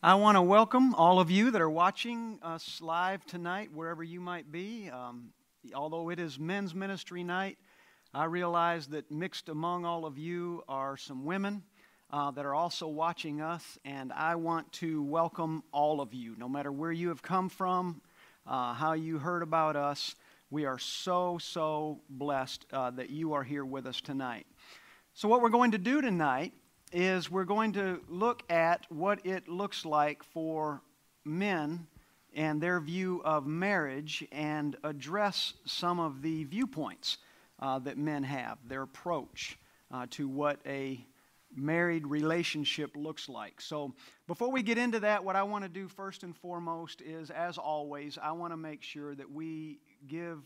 I want to welcome all of you that are watching us live tonight, wherever you might be. Um, although it is men's ministry night, I realize that mixed among all of you are some women uh, that are also watching us, and I want to welcome all of you, no matter where you have come from, uh, how you heard about us. We are so, so blessed uh, that you are here with us tonight. So, what we're going to do tonight is we're going to look at what it looks like for men and their view of marriage and address some of the viewpoints uh, that men have, their approach uh, to what a married relationship looks like. So, before we get into that, what I want to do first and foremost is, as always, I want to make sure that we give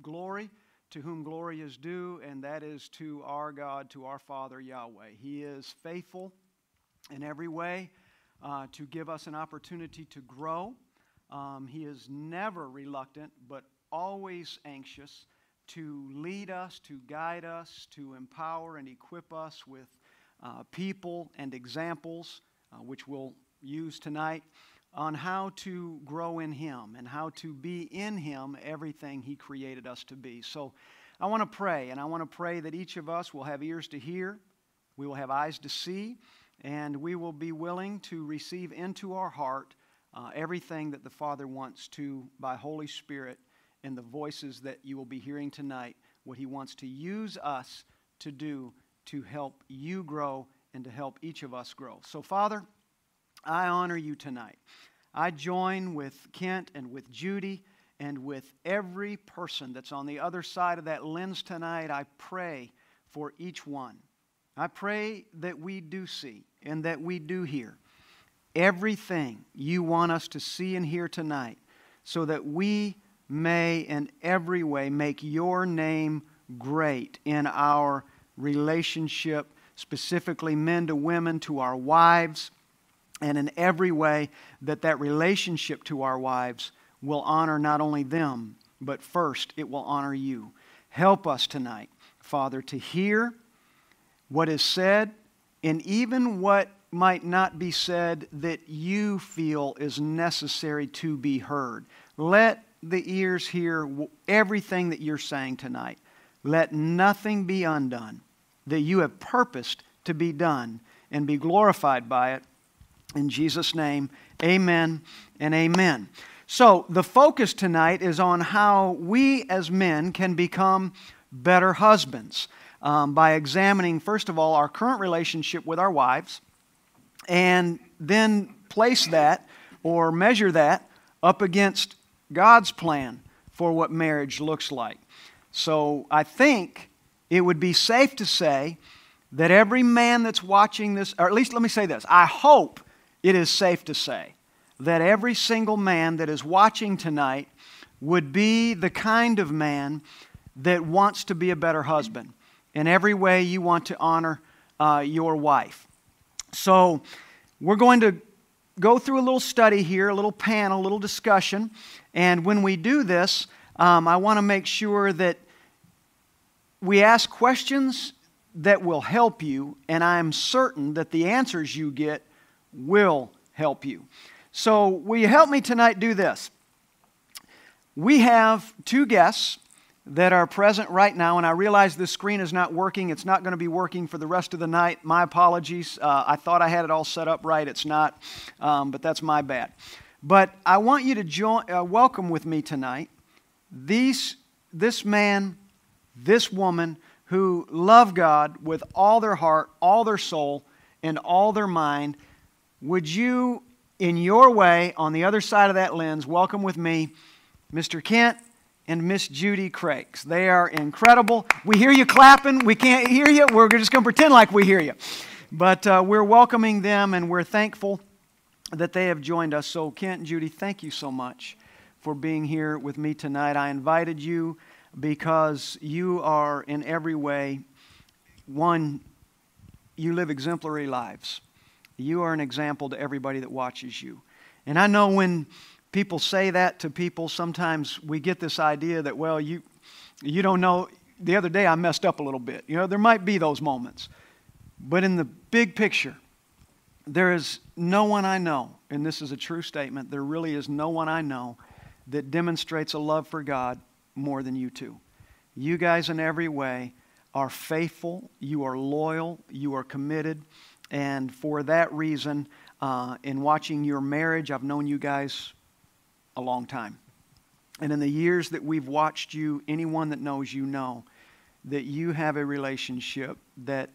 glory to whom glory is due, and that is to our God, to our Father Yahweh. He is faithful in every way uh, to give us an opportunity to grow. Um, he is never reluctant, but always anxious to lead us, to guide us, to empower and equip us with uh, people and examples, uh, which we'll use tonight on how to grow in Him and how to be in Him everything He created us to be. So I want to pray, and I want to pray that each of us will have ears to hear, we will have eyes to see, and we will be willing to receive into our heart uh, everything that the Father wants to, by Holy Spirit, in the voices that you will be hearing tonight, what He wants to use us to do to help you grow and to help each of us grow. So, Father, I honor you tonight. I join with Kent and with Judy and with every person that's on the other side of that lens tonight. I pray for each one. I pray that we do see and that we do hear everything you want us to see and hear tonight so that we may in every way make your name great in our relationship, specifically men to women, to our wives and in every way that that relationship to our wives will honor not only them, but first it will honor you. Help us tonight, Father, to hear what is said and even what might not be said that you feel is necessary to be heard. Let the ears hear everything that you're saying tonight. Let nothing be undone that you have purposed to be done and be glorified by it in Jesus' name, amen and amen. So, the focus tonight is on how we as men can become better husbands um, by examining, first of all, our current relationship with our wives, and then place that or measure that up against God's plan for what marriage looks like. So, I think it would be safe to say that every man that's watching this, or at least let me say this, I hope it is safe to say that every single man that is watching tonight would be the kind of man that wants to be a better husband. In every way, you want to honor uh, your wife. So, we're going to go through a little study here, a little panel, a little discussion. And when we do this, um, I want to make sure that we ask questions that will help you, and I'm certain that the answers you get will help you. So, will you help me tonight do this? We have two guests that are present right now, and I realize this screen is not working. It's not going to be working for the rest of the night. My apologies. Uh, I thought I had it all set up right. It's not, um, but that's my bad. But I want you to join, uh, welcome with me tonight these, this man, this woman who love God with all their heart, all their soul, and all their mind would you, in your way, on the other side of that lens, welcome with me Mr. Kent and Miss Judy Crakes? They are incredible. We hear you clapping. We can't hear you. We're just going to pretend like we hear you. But uh, we're welcoming them and we're thankful that they have joined us. So, Kent and Judy, thank you so much for being here with me tonight. I invited you because you are, in every way, one, you live exemplary lives. You are an example to everybody that watches you. And I know when people say that to people, sometimes we get this idea that, well, you, you don't know. The other day I messed up a little bit. You know, there might be those moments. But in the big picture, there is no one I know and this is a true statement, there really is no one I know that demonstrates a love for God more than you two. You guys, in every way, are faithful, you are loyal, you are committed, and for that reason, uh, in watching your marriage, I've known you guys a long time. And in the years that we've watched you, anyone that knows you know that you have a relationship that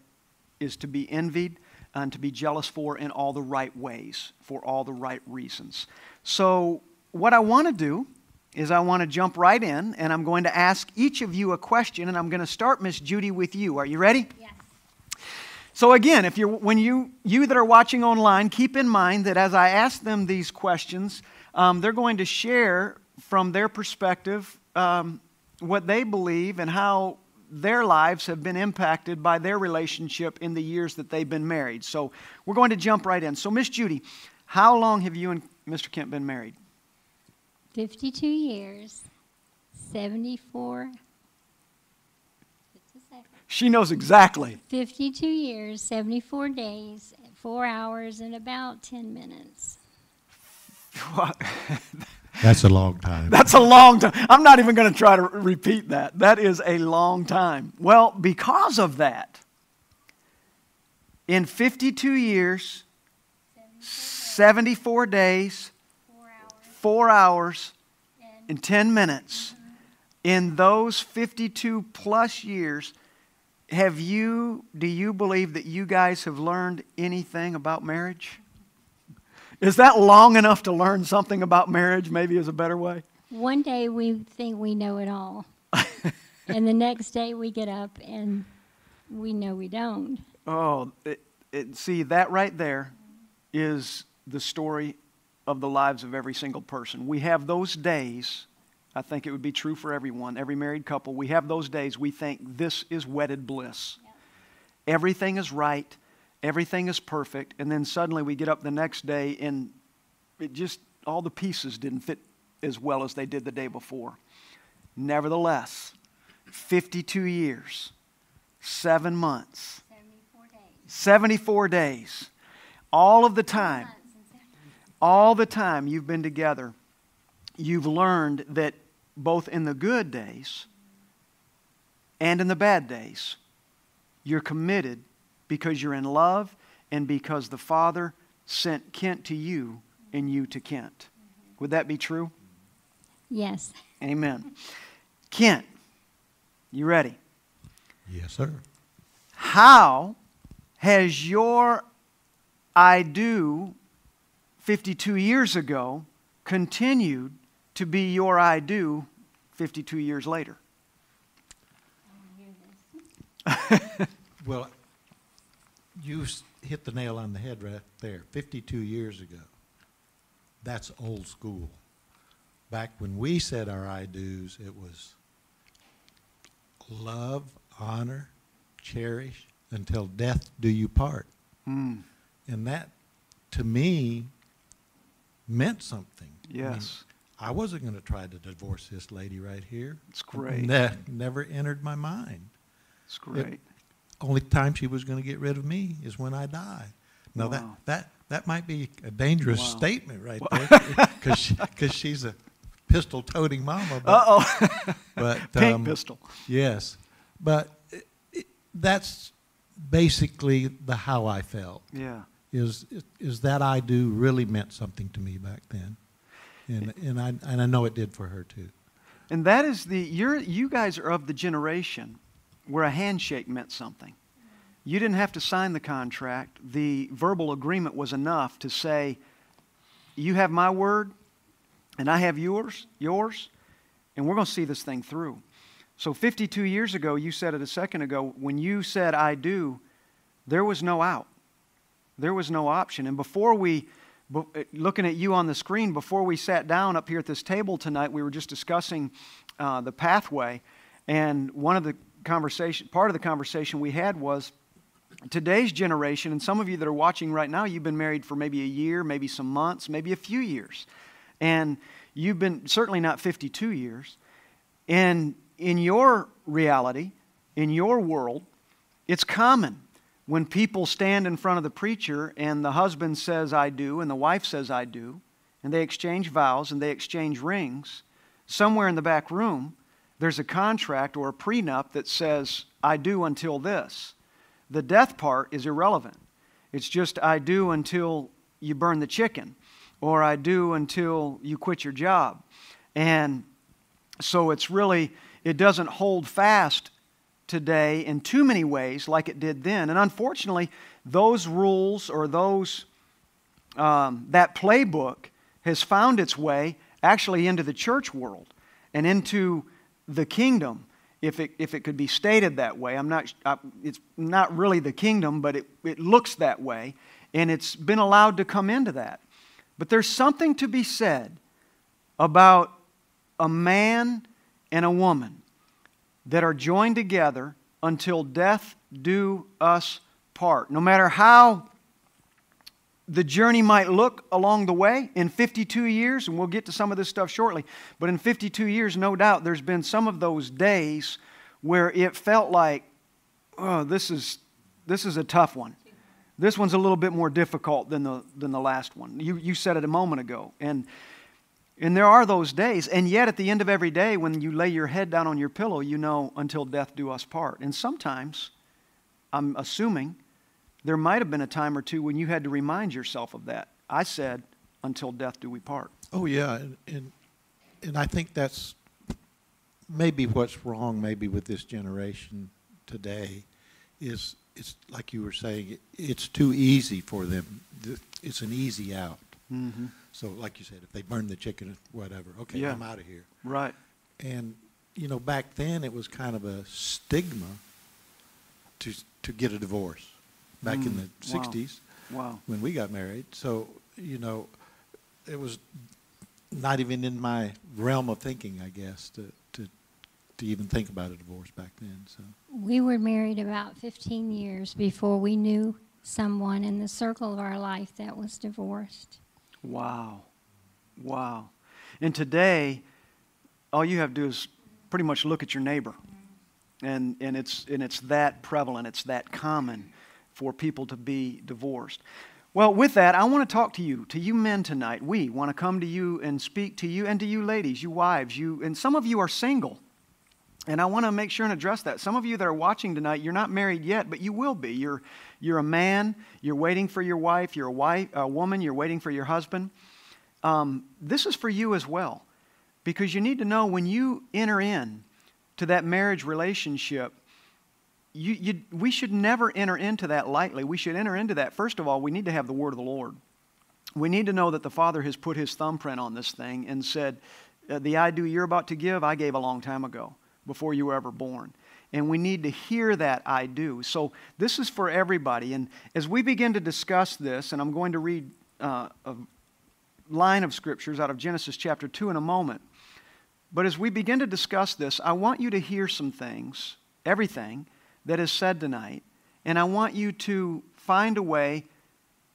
is to be envied and to be jealous for in all the right ways, for all the right reasons. So, what I want to do is I want to jump right in and I'm going to ask each of you a question and I'm going to start Miss Judy with you. Are you ready? So again, if you're when you you that are watching online, keep in mind that as I ask them these questions, um, they're going to share from their perspective um, what they believe and how their lives have been impacted by their relationship in the years that they've been married. So we're going to jump right in. So Miss Judy, how long have you and Mr. Kent been married? 52 years, 74. Just a second. She knows exactly. 52 years, 74 days, 4 hours, and about 10 minutes. What? That's a long time. That's a long time. I'm not even going to try to repeat that. That is a long time. Well, because of that, in 52 years, 74 days, 4 hours. 4 And and 10 minutes, in those 52 plus years, have you, do you believe that you guys have learned anything about marriage? Is that long enough to learn something about marriage, maybe is a better way? one day we think we know it all. and the next day we get up and we know we don't. Oh, it, it, see, that right there is the story of the lives of every single person. We have those days, I think it would be true for everyone, every married couple. We have those days we think this is wedded bliss. Everything is right, everything is perfect, and then suddenly we get up the next day and it just, all the pieces didn't fit as well as they did the day before. Nevertheless, 52 years, seven months, 74 days. 74 days. All of the time, all the time you've been together, you've learned that both in the good days and in the bad days, you're committed because you're in love and because the Father sent Kent to you and you to Kent. Would that be true? Yes. Amen. Kent, you ready? Yes, sir. How has your I do 52 years ago continued to be your I do 52 years later? Well, you hit the nail on the head right there. 52 years ago. That's old school. Back when we said our I do's, it was love, honor, cherish, until death do you part. Mm, And that, to me, meant something. Yes. I wasn't going to try to divorce this lady right here. It's great. Ne- never entered my mind. It's great. Only time she was going to get rid of me is when I die. Now Wow. that that that might be a dangerous Wow. statement right there, because she's a pistol-toting mama. But, Uh oh. but Pink um, pistol. Yes, but it, it, that's basically the how I felt. Yeah. Is is that I do really meant something to me back then, and and I and I know it did for her too. And that is the you're you guys are of the generation where a handshake meant something. You didn't have to sign the contract. The verbal agreement was enough to say, you have my word and I have yours, yours, and we're going to see this thing through. So 52 years ago, you said it a second ago, when you said I do, there was no out. There was no option. And before we, looking at you on the screen, before we sat down up here at this table tonight, we were just discussing uh, the pathway. And one of the conversation, part of the conversation we had was today's generation, and some of you that are watching right now, you've been married for maybe a year, maybe some months, maybe a few years. And you've been certainly not 52 years. And in your reality, in your world, it's common when people stand in front of the preacher and the husband says, I do, and the wife says, I do, and they exchange vows and they exchange rings, somewhere in the back room, there's a contract or a prenup that says, I do until this. The death part is irrelevant. It's just, I do until you burn the chicken, or I do until you quit your job. And so it's really, it doesn't hold fast today in too many ways like it did then. And unfortunately, those rules or those, um, that playbook has found its way actually into the church world and into the kingdom, if it, if it could be stated that way. I'm not, I, it's not really the kingdom, but it, it looks that way, and it's been allowed to come into that. But there's something to be said about a man and a woman that are joined together until death do us part. No matter how the journey might look along the way in 52 years, and we'll get to some of this stuff shortly, but in 52 years, no doubt, there's been some of those days where it felt like, oh, this is, this is a tough one. This one's a little bit more difficult than the, than the last one. You, you said it a moment ago. And, and there are those days. And yet, at the end of every day, when you lay your head down on your pillow, you know, until death do us part. And sometimes, I'm assuming, there might have been a time or two when you had to remind yourself of that. I said, until death do we part. Oh, yeah. And, and, and I think that's maybe what's wrong, maybe with this generation today, is it's like you were saying, it, it's too easy for them. It's an easy out. Mm-hmm. So, like you said, if they burn the chicken, or whatever, okay, Yeah. I'm out of here. Right. And you know, back then it was kind of a stigma to to get a divorce. Back in Mm, the wow. '60s, Wow. when we got married, so you know, it was not even in my realm of thinking, I guess, to to to even think about a divorce back then. So We were married about 15 years before we knew someone in the circle of our life that was divorced. Wow. Wow. And today, all you have to do is pretty much look at your neighbor. And, and, it's, and it's that prevalent, it's that common for people to be divorced. Well, with that, I want to talk to you, to you men tonight. We want to come to you and speak to you, and to you ladies, you wives, you, and some of you are single. And I want to make sure and address that. Some of you that are watching tonight, you're not married yet, but you will be. You're, you're a man, you're waiting for your wife, you're a, wife, a woman, you're waiting for your husband. Um, this is for you as well, because you need to know when you enter in to that marriage relationship, you, you, we should never enter into that lightly. We should enter into that, first of all, we need to have the word of the Lord. We need to know that the Father has put his thumbprint on this thing and said, uh, The I do you're about to give, I gave a long time ago before you were ever born. And we need to hear that I do. So this is for everybody. And as we begin to discuss this, and I'm going to read uh, a line of scriptures out of Genesis chapter 2 in a moment. But as we begin to discuss this, I want you to hear some things, everything that is said tonight, and I want you to find a way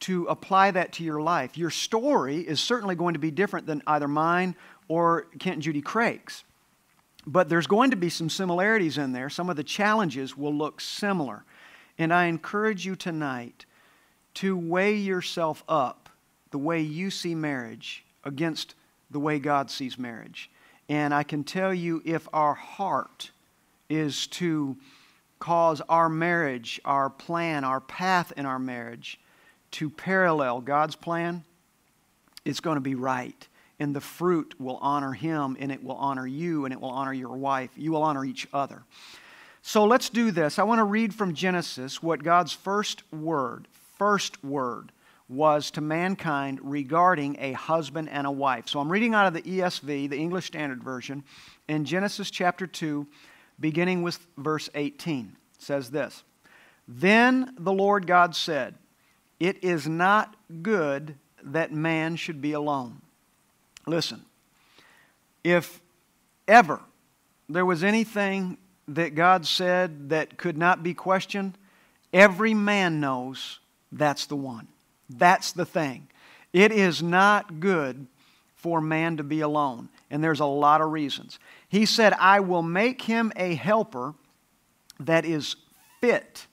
to apply that to your life. Your story is certainly going to be different than either mine or Kent and Judy Craig's. But there's going to be some similarities in there. Some of the challenges will look similar. And I encourage you tonight to weigh yourself up the way you see marriage against the way God sees marriage. And I can tell you if our heart is to cause our marriage, our plan, our path in our marriage to parallel God's plan, it's going to be right. And the fruit will honor Him, and it will honor you, and it will honor your wife. You will honor each other. So let's do this. I want to read from Genesis what God's first word, first word, was to mankind regarding a husband and a wife. So I'm reading out of the ESV, the English Standard Version, in Genesis chapter 2, beginning with verse 18. It says this Then the Lord God said, It is not good that man should be alone. Listen, if ever there was anything that God said that could not be questioned, every man knows that's the one. That's the thing. It is not good for man to be alone, and there's a lot of reasons. He said, I will make him a helper that is fit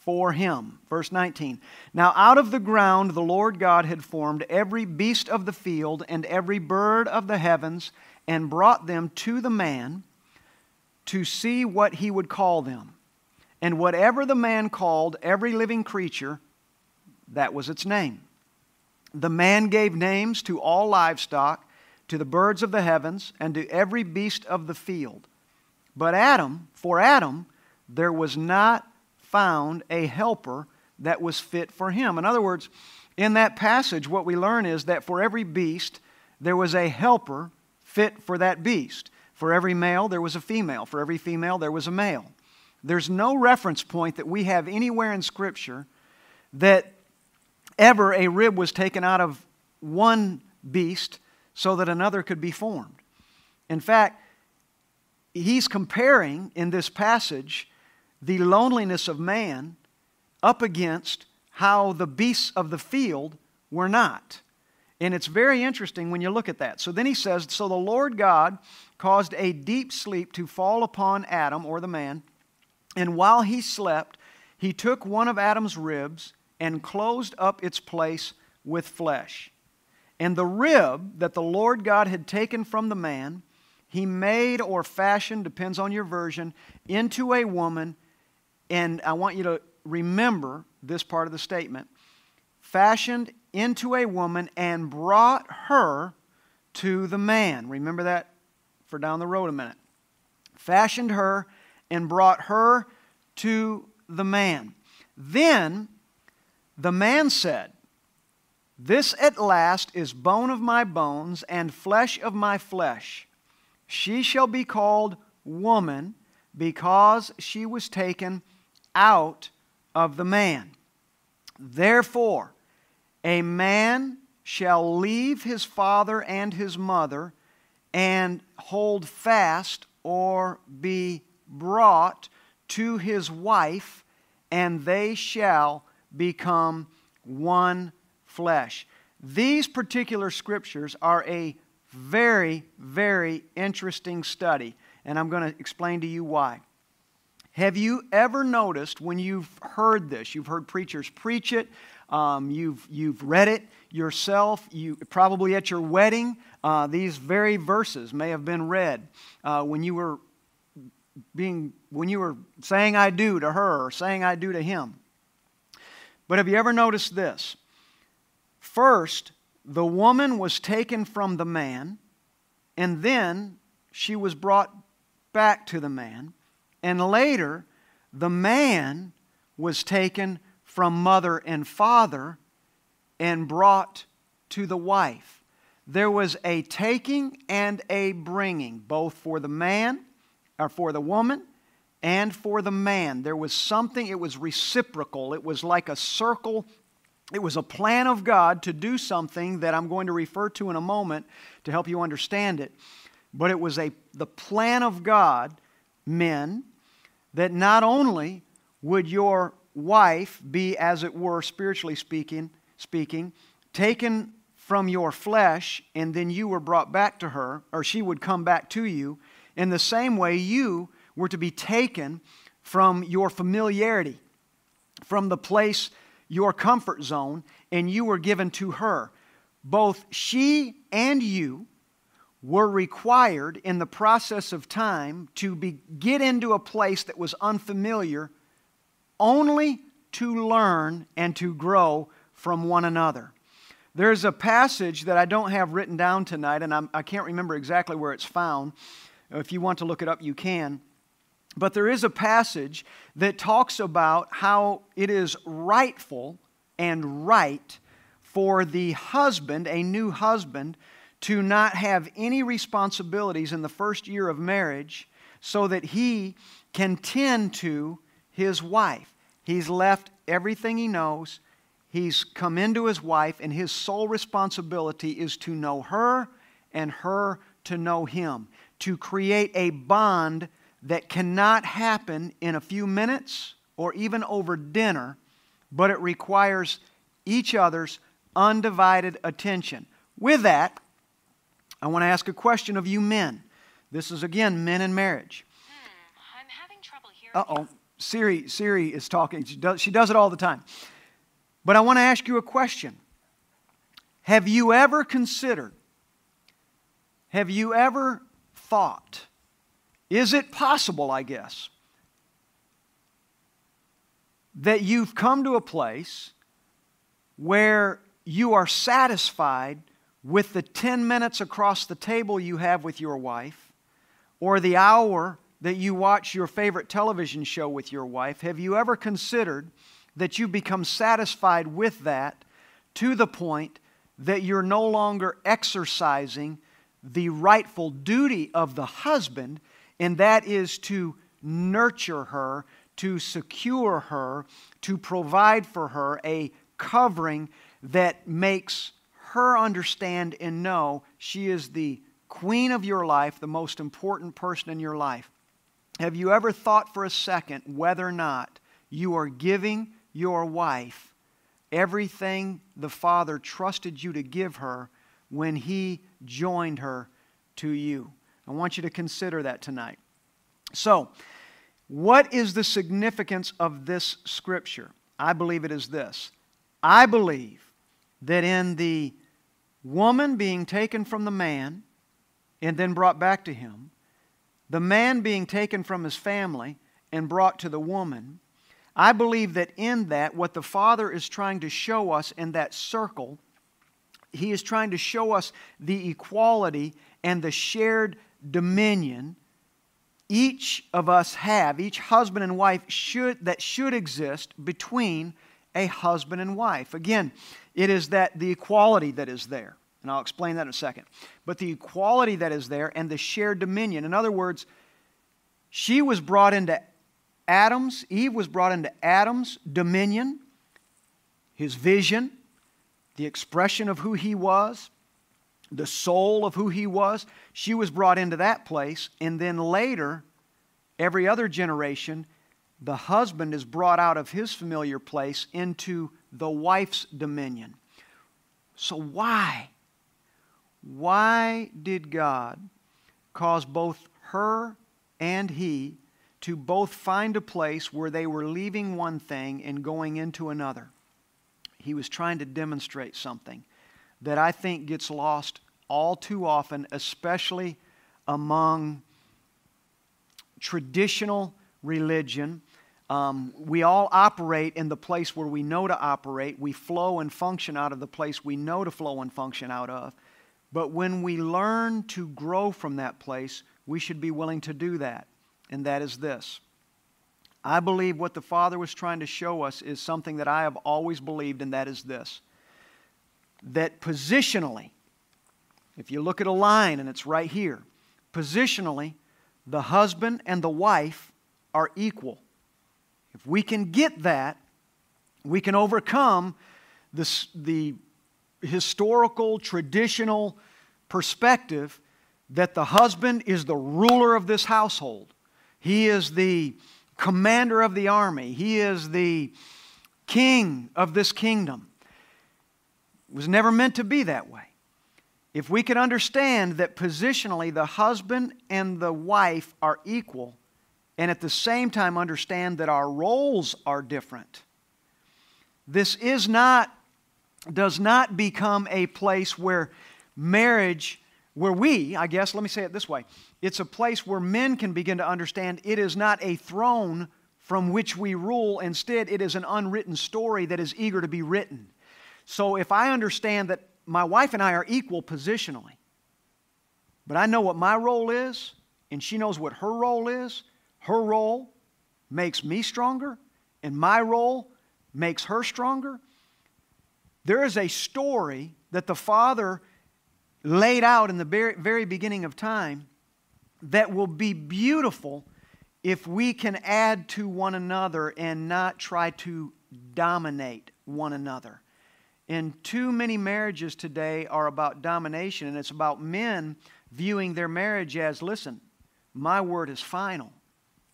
for him. Verse 19. Now out of the ground the Lord God had formed every beast of the field and every bird of the heavens and brought them to the man to see what he would call them. And whatever the man called every living creature, that was its name. The man gave names to all livestock, to the birds of the heavens, and to every beast of the field. But Adam, for Adam, there was not found a helper that was fit for him. In other words, in that passage, what we learn is that for every beast, there was a helper fit for that beast. For every male, there was a female. For every female, there was a male. There's no reference point that we have anywhere in Scripture that ever a rib was taken out of one beast so that another could be formed. In fact, he's comparing in this passage the loneliness of man up against how the beasts of the field were not. And it's very interesting when you look at that. So then he says, So the Lord God caused a deep sleep to fall upon Adam, or the man, and while he slept, he took one of Adam's ribs and closed up its place with flesh. And the rib that the Lord God had taken from the man, he made or fashioned, depends on your version, into a woman and I want you to remember this part of the statement fashioned into a woman and brought her to the man. Remember that for down the road a minute. Fashioned her and brought her to the man. Then the man said, This at last is bone of my bones and flesh of my flesh. She shall be called woman because she was taken out of the man. Therefore, a man shall leave his father and his mother and hold fast or be brought to his wife, and they shall become one flesh. These particular scriptures are a very, very interesting study, and I'm going to explain to you why. Have you ever noticed when you've heard this, you've heard preachers preach it, um, you've, you've read it yourself, you, probably at your wedding, uh, these very verses may have been read uh, when you were being when you were saying I do to her or saying I do to him. But have you ever noticed this? First, the woman was taken from the man, and then she was brought back to the man. And later, the man was taken from mother and father and brought to the wife. There was a taking and a bringing, both for the man, or for the woman, and for the man. There was something, it was reciprocal. It was like a circle. It was a plan of God to do something that I'm going to refer to in a moment to help you understand it. But it was a, the plan of God, men, that not only would your wife be, as it were, spiritually speaking, speaking, taken from your flesh, and then you were brought back to her, or she would come back to you. In the same way, you were to be taken from your familiarity, from the place, your comfort zone, and you were given to her. Both she and you were required in the process of time to be, get into a place that was unfamiliar only to learn and to grow from one another. There's a passage that I don't have written down tonight, and I'm, I can not remember exactly where it's found. If you want to look it up, you can. But there is a passage that talks about how it is rightful and right for the husband, a new husband, to not have any responsibilities in the first year of marriage so that he can tend to his wife. He's left everything he knows. He's come into his wife, and his sole responsibility is to know her and her to know him, to create a bond that cannot happen in a few minutes or even over dinner, but it requires each other's undivided attention. With that, I want to ask a question of you men. This is again men in marriage. Hmm, I'm having trouble hearing. Uh oh. Siri, Siri is talking. She does, she does it all the time. But I want to ask you a question. Have you ever considered, have you ever thought, is it possible, I guess, that you've come to a place where you are satisfied with the 10 minutes across the table you have with your wife or the hour that you watch your favorite television show with your wife, have you ever considered that you become satisfied with that to the point that you're no longer exercising the rightful duty of the husband, and that is to nurture her, to secure her, to provide for her a covering that makes her understand and know she is the queen of your life, the most important person in your life. Have you ever thought for a second whether or not you are giving your wife everything the Father trusted you to give her when He joined her to you? I want you to consider that tonight. So, what is the significance of this scripture? I believe it is this. I believe that in the woman being taken from the man and then brought back to him, the man being taken from his family and brought to the woman, I believe that in that, what the Father is trying to show us in that circle, He is trying to show us the equality and the shared dominion each of us have, each husband and wife should, that should exist between a husband and wife. Again, it is that the equality that is there. And I'll explain that in a second. But the equality that is there and the shared dominion. In other words, she was brought into Adam's, Eve was brought into Adam's dominion, his vision, the expression of who he was, the soul of who he was. She was brought into that place. And then later, every other generation, the husband is brought out of his familiar place into the wife's dominion. So, why? Why did God cause both her and he to both find a place where they were leaving one thing and going into another? He was trying to demonstrate something that I think gets lost all too often, especially among traditional religion. Um, we all operate in the place where we know to operate. We flow and function out of the place we know to flow and function out of. But when we learn to grow from that place, we should be willing to do that. And that is this. I believe what the Father was trying to show us is something that I have always believed, and that is this that positionally, if you look at a line and it's right here, positionally, the husband and the wife are equal. If we can get that, we can overcome the historical, traditional perspective that the husband is the ruler of this household. He is the commander of the army. He is the king of this kingdom. It was never meant to be that way. If we could understand that positionally the husband and the wife are equal, and at the same time understand that our roles are different, this is not does not become a place where marriage, where we, I guess, let me say it this way it's a place where men can begin to understand it is not a throne from which we rule. Instead, it is an unwritten story that is eager to be written. So if I understand that my wife and I are equal positionally, but I know what my role is, and she knows what her role is, her role makes me stronger, and my role makes her stronger there is a story that the Father laid out in the very beginning of time that will be beautiful if we can add to one another and not try to dominate one another. And too many marriages today are about domination, and it's about men viewing their marriage as listen, my word is final.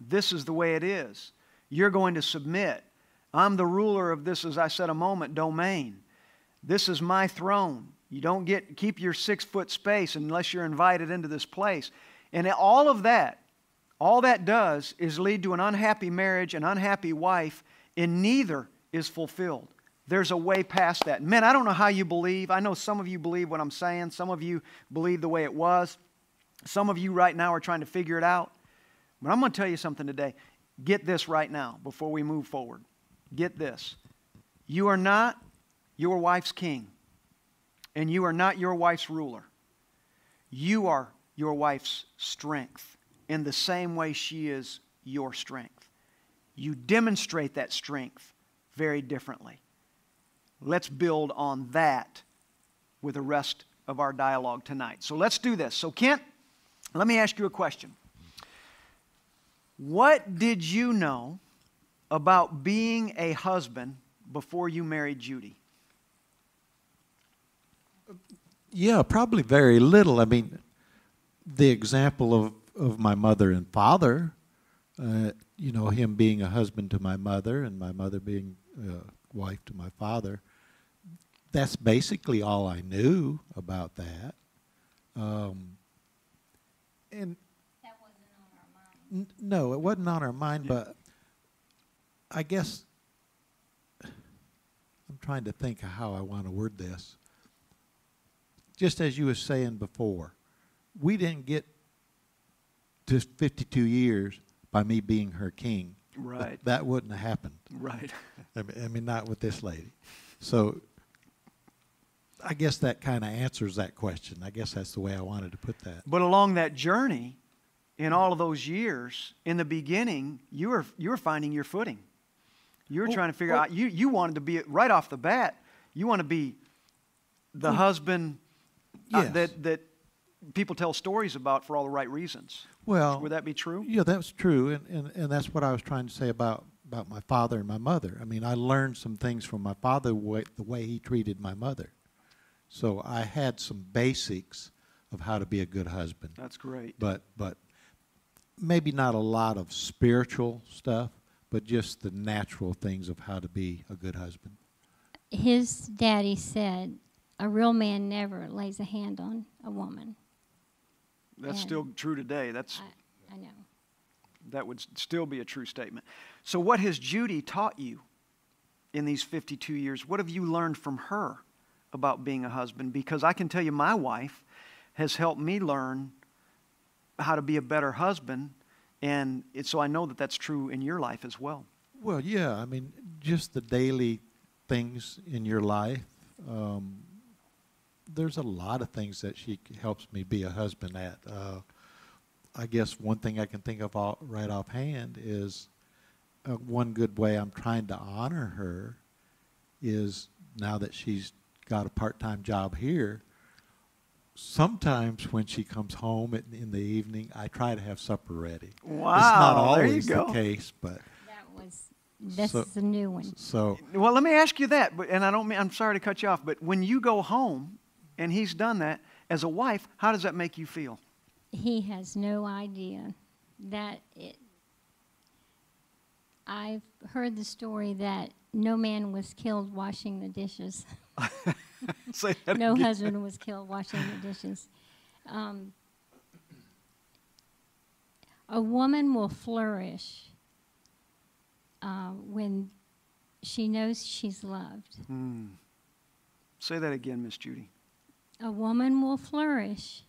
This is the way it is. You're going to submit. I'm the ruler of this, as I said a moment, domain. This is my throne. You don't get keep your six foot space unless you're invited into this place. And all of that, all that does is lead to an unhappy marriage, an unhappy wife, and neither is fulfilled. There's a way past that. Men, I don't know how you believe. I know some of you believe what I'm saying, some of you believe the way it was. Some of you right now are trying to figure it out. But I'm going to tell you something today. Get this right now before we move forward. Get this. You are not your wife's king, and you are not your wife's ruler. You are your wife's strength in the same way she is your strength. You demonstrate that strength very differently. Let's build on that with the rest of our dialogue tonight. So let's do this. So, Kent, let me ask you a question. What did you know about being a husband before you married Judy? Yeah, probably very little. I mean, the example of, of my mother and father, uh, you know, him being a husband to my mother and my mother being a wife to my father, that's basically all I knew about that. Um, and That wasn't on our mind. N- No, it wasn't on our mind, but I guess I'm trying to think of how I want to word this. Just as you were saying before, we didn't get to 52 years by me being her king. Right. That wouldn't have happened. Right. I mean, I mean not with this lady. So I guess that kind of answers that question. I guess that's the way I wanted to put that. But along that journey, in all of those years, in the beginning, you were, you were finding your footing. You were Oh, trying to figure oh. out, you, you wanted to be, right off the bat, you want to be the husband uh, Yes. that, that people tell stories about for all the right reasons. Well, Would that be true? Yeah, that's true, and, and, and that's what I was trying to say about, about my father and my mother. I mean, I learned some things from my father, wa- the way he treated my mother. So I had some basics of how to be a good husband, That's great. but but maybe not a lot of spiritual stuff, but just the natural things of how to be a good husband. His daddy said, a real man never lays a hand on a woman. That's And- still true today. That's, I, I know. that would still be a true statement. So, what has Judy taught you in these 52 years? What have you learned from her about being a husband? Because I can tell you, my wife has helped me learn how to be a better husband, and it, so I know that that's true in your life as well. Well, yeah, I mean, just the daily things in your life. Um, there's a lot of things that she helps me be a husband at. Uh, I guess one thing I can think of all, right offhand is uh, one good way I'm trying to honor her is now that she's got a part-time job here. Sometimes when she comes home in, in the evening, I try to have supper ready. it's not Wow, there you always the case, but That was, this So- is a new one. so Well, let me ask you that, but, and I don't mean, I'm sorry to cut you off, but when you go home and he's done that, as a wife, how does that make you feel? He has no idea that it. I've heard the story that no man was killed washing the dishes. Say that no again. husband was killed washing the dishes. Um, a woman will flourish uh, when she knows she's loved. Hmm. Say that again, Miss Judy. A woman will flourish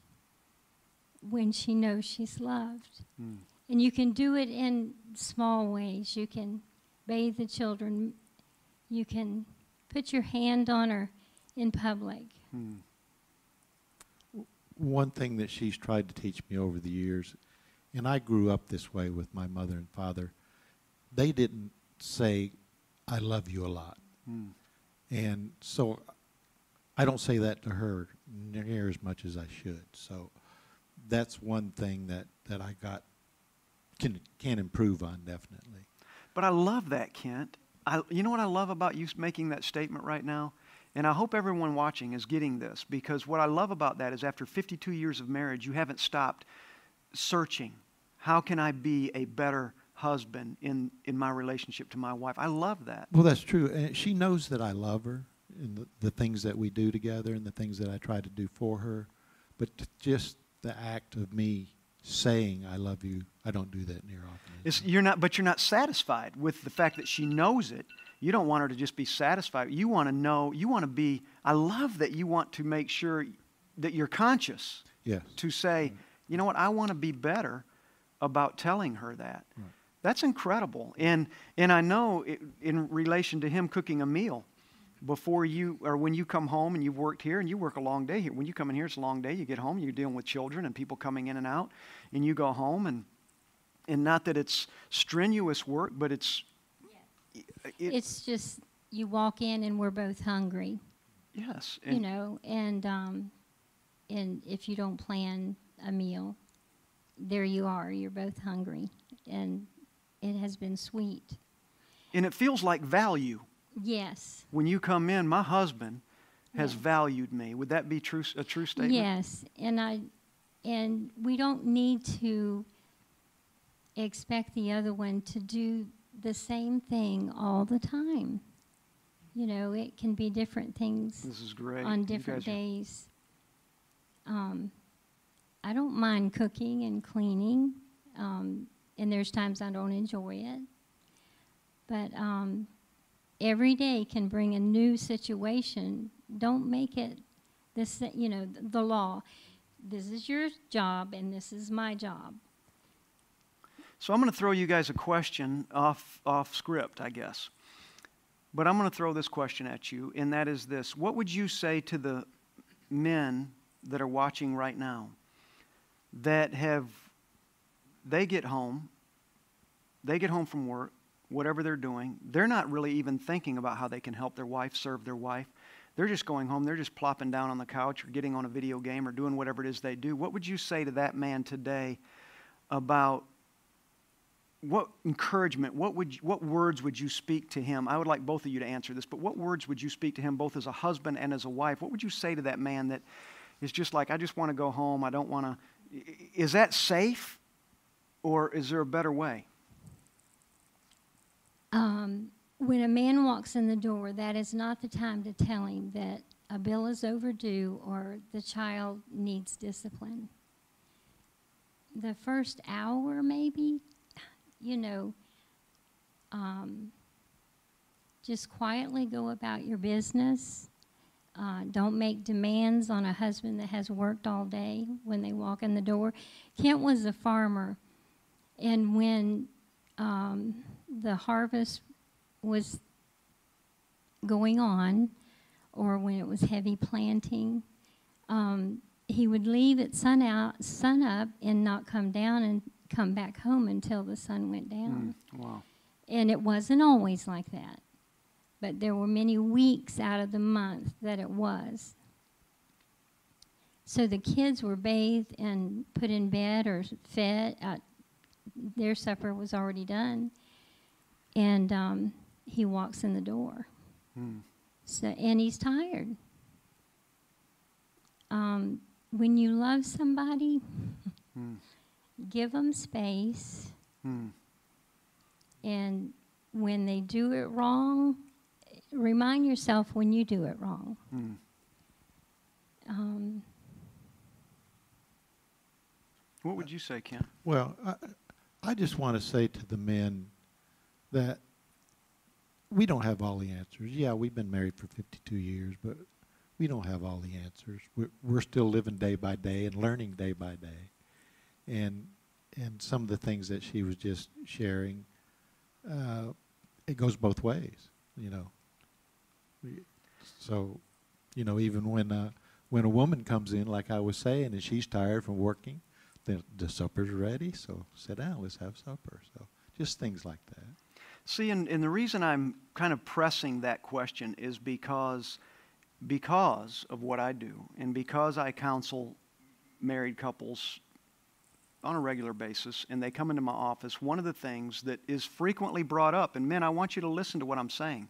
when she knows she's loved. Hmm. And you can do it in small ways. You can bathe the children. You can put your hand on her in public. Hmm. one thing that she's tried to teach me over the years, and I grew up this way with my mother and father, they didn't say, I love you a lot. Hmm. And so I don't say that to her near as much as I should. So that's one thing that, that I got, can, can improve on definitely. But I love that, Kent. I, you know what I love about you making that statement right now? And I hope everyone watching is getting this because what I love about that is after 52 years of marriage, you haven't stopped searching. How can I be a better husband in, in my relationship to my wife? I love that. Well, that's true. And she knows that I love her and the, the things that we do together and the things that I try to do for her. But just the act of me saying I love you. I don't do that near often. It's, you're not, but you're not satisfied with the fact that she knows it. You don't want her to just be satisfied. You want to know. You want to be. I love that you want to make sure that you're conscious yes. to say, you know what, I want to be better about telling her that. Right. That's incredible. And and I know it, in relation to him cooking a meal before you or when you come home and you've worked here and you work a long day here. When you come in here, it's a long day. You get home, you're dealing with children and people coming in and out, and you go home and and not that it's strenuous work, but it's it, it's just you walk in and we're both hungry. yes, you know, and um, and if you don't plan a meal, there you are. You're both hungry, and it has been sweet. and it feels like value Yes. when you come in. My husband has Yeah. valued me. Would that be true? A true statement? Yes, and I, and we don't need to expect the other one to do the same thing all the time. You know, it can be different things This is great. on different days. Um, I don't mind cooking and cleaning, um, and there's times I don't enjoy it. But um, every day can bring a new situation. Don't make it this, you know, the law. This is your job, and this is my job. So I'm going to throw you guys a question off, off script, I guess. But I'm going to throw this question at you, and that is this What would you say to the men that are watching right now that have, they get home, they get home from work, whatever they're doing, they're not really even thinking about how they can help their wife, serve their wife. They're just going home, they're just plopping down on the couch or getting on a video game or doing whatever it is they do. What would you say to that man today about what encouragement, what, would what words would you speak to him? I would like both of you to answer this, but what words would you speak to him both as a husband and as a wife? What would you say to that man that is just like, I just want to go home, I don't want to. Is that safe or is there a better way? Um, when a man walks in the door, that is not the time to tell him that a bill is overdue or the child needs discipline. The first hour, maybe, you know, um, just quietly go about your business. Uh, don't make demands on a husband that has worked all day when they walk in the door. Kent was a farmer, and when um, the harvest was going on, or when it was heavy planting, um, he would leave at sun out, sun up, and not come down and come back home until the sun went down. Mm, wow. And it wasn't always like that, but there were many weeks out of the month that it was. So the kids were bathed and put in bed or fed. Uh, their supper was already done, and um, he walks in the door. Mm. So and he's tired. Um, when you love somebody, Mm. Give them space. Mm. And when they do it wrong, remind yourself when you do it wrong. Mm. Um, What would you say, Kent? Well, I, I just want to say to the men that we don't have all the answers. Yeah, we've been married for 52 years, but we don't have all the answers. We're, we're still living day by day and learning day by day. And, and some of the things that she was just sharing, uh, it goes both ways, you know. So, you know, even when, uh, when a woman comes in, like I was saying, and she's tired from working, the, the supper's ready, so sit down, let's have supper. So just things like that. See, and, and the reason I'm kind of pressing that question is because, because of what I do, and because I counsel married couples on a regular basis, and they come into my office, one of the things that is frequently brought up, and men, I want you to listen to what I'm saying.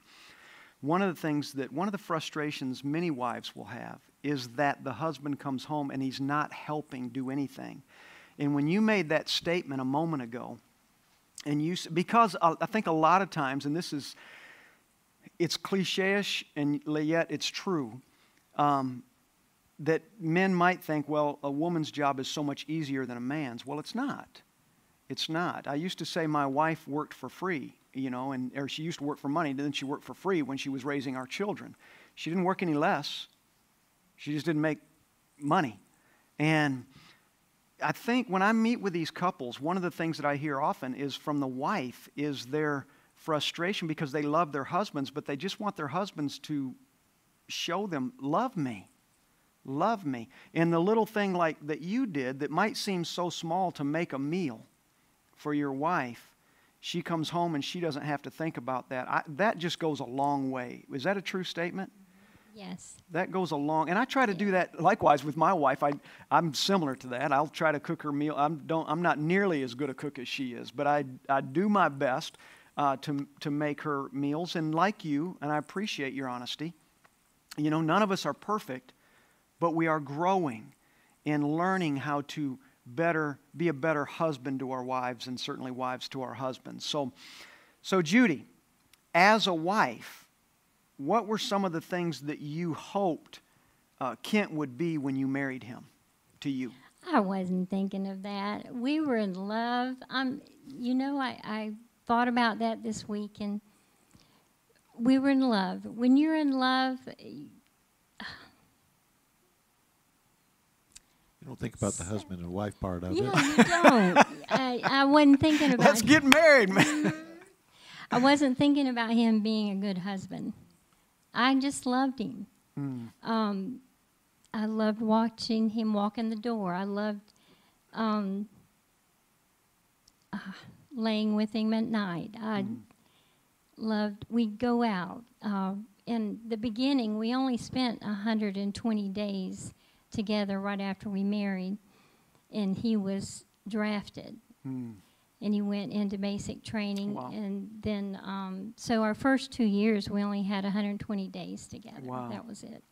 One of the things that, one of the frustrations many wives will have is that the husband comes home and he's not helping do anything. And when you made that statement a moment ago, and you because uh, I think a lot of times, and this is it's cliche-ish and yet it's true. Um, that men might think, well, a woman's job is so much easier than a man's. Well, it's not. It's not. I used to say my wife worked for free, you know, and or she used to work for money, then she worked for free when she was raising our children. She didn't work any less. She just didn't make money. And I think when I meet with these couples, one of the things that I hear often is from the wife is their frustration because they love their husbands, but they just want their husbands to show them, love me. Love me. And the little thing like that you did that might seem so small to make a meal for your wife, she comes home and she doesn't have to think about that. I, that just goes a long way. Is that a true statement? Yes. That goes along, and I try to do that likewise with my wife. I, I'm similar to that. I'll try to cook her meal. I'm, don't, I'm not nearly as good a cook as she is, but I, I do my best uh, to, to make her meals. And like you, and I appreciate your honesty, you know, none of us are perfect, but we are growing in learning how to better be a better husband to our wives, and certainly wives to our husbands. So, so Judy, as a wife, what were some of the things that you hoped uh, Kent would be when you married him to you? I wasn't thinking of that. We were in love. Um, you know, I, I thought about that this week, and we were in love. When you're in love, don't think about the husband and wife part of it. yeah, you don't. I, I wasn't thinking about. Let's get married, man. I wasn't thinking about him being a good husband. I just loved him. Um, I loved watching him walk in the door. I loved um, uh, laying with him at night. I loved. We'd go out. Uh, in the beginning, we only spent 120 days together right after we married, and he was drafted Hmm. and he went into basic training Wow. and then um, so our first two years we only had 120 days together Wow. that was it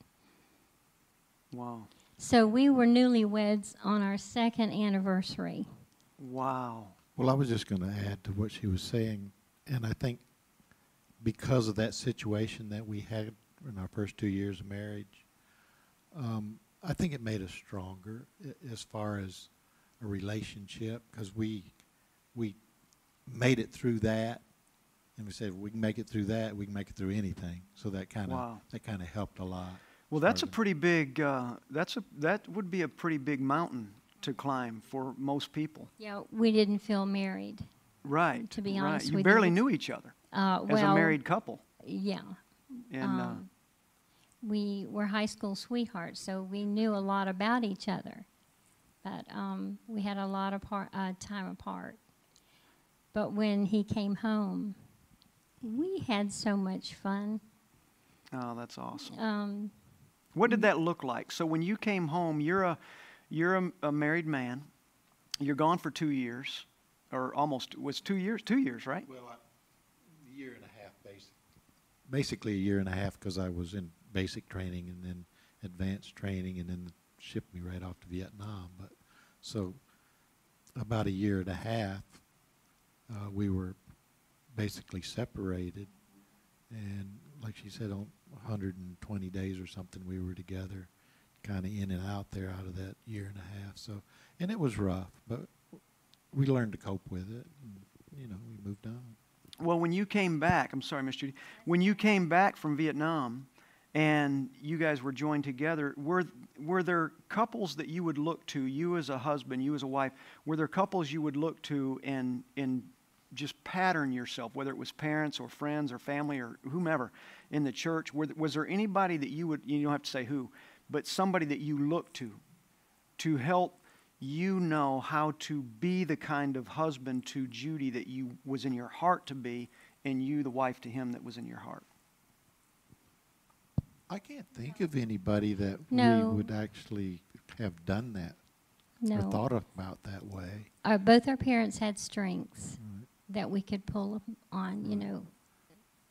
Wow. so we were newlyweds on our second anniversary Wow. Well, I was just going to add to what she was saying, and I think because of that situation that we had in our first two years of marriage, um, I think it made us stronger as far as a relationship because we we made it through that, and we said we can make it through that, we can make it through anything. So that kind of Wow. that kind of helped a lot. Well, that's a pretty big. Uh, that's a that would be a pretty big mountain to climb for most people. yeah we didn't feel married Right. To be right. honest you with barely you, knew each other uh, as well a married couple, yeah and uh, um, we were high school sweethearts so we knew a lot about each other but um, we had a lot of par- uh, time apart but when he came home we had so much fun oh, that's awesome. um, What did that look like? So when you came home, you're a you're a, a married man. You're gone for two years, or almost it was two years. Two years, right? Well, a year and a half, basic. Basically, a year and a half because I was in basic training and then advanced training, and then shipped me right off to Vietnam. But so, about a year and a half, uh, we were basically separated, and like she said, on 120 days or something, we were together, kind of in and out there out of that year and a half. So, and it was rough, but we learned to cope with it. And, you know, we moved on. Well, when you came back, I'm sorry, Miss Judy. When you came back from Vietnam, and you guys were joined together, were were there couples that you would look to, you as a husband, you as a wife, were there couples you would look to and and just pattern yourself, whether it was parents or friends or family or whomever in the church? Were, was there anybody that you would you don't have to say who, but somebody that you looked to to help you know how to be the kind of husband to Judy that you was in your heart to be, and you the wife to him that was in your heart. I can't think of anybody that No. we would actually have done that or thought about that way. our, both our parents had strengths that we could pull on you know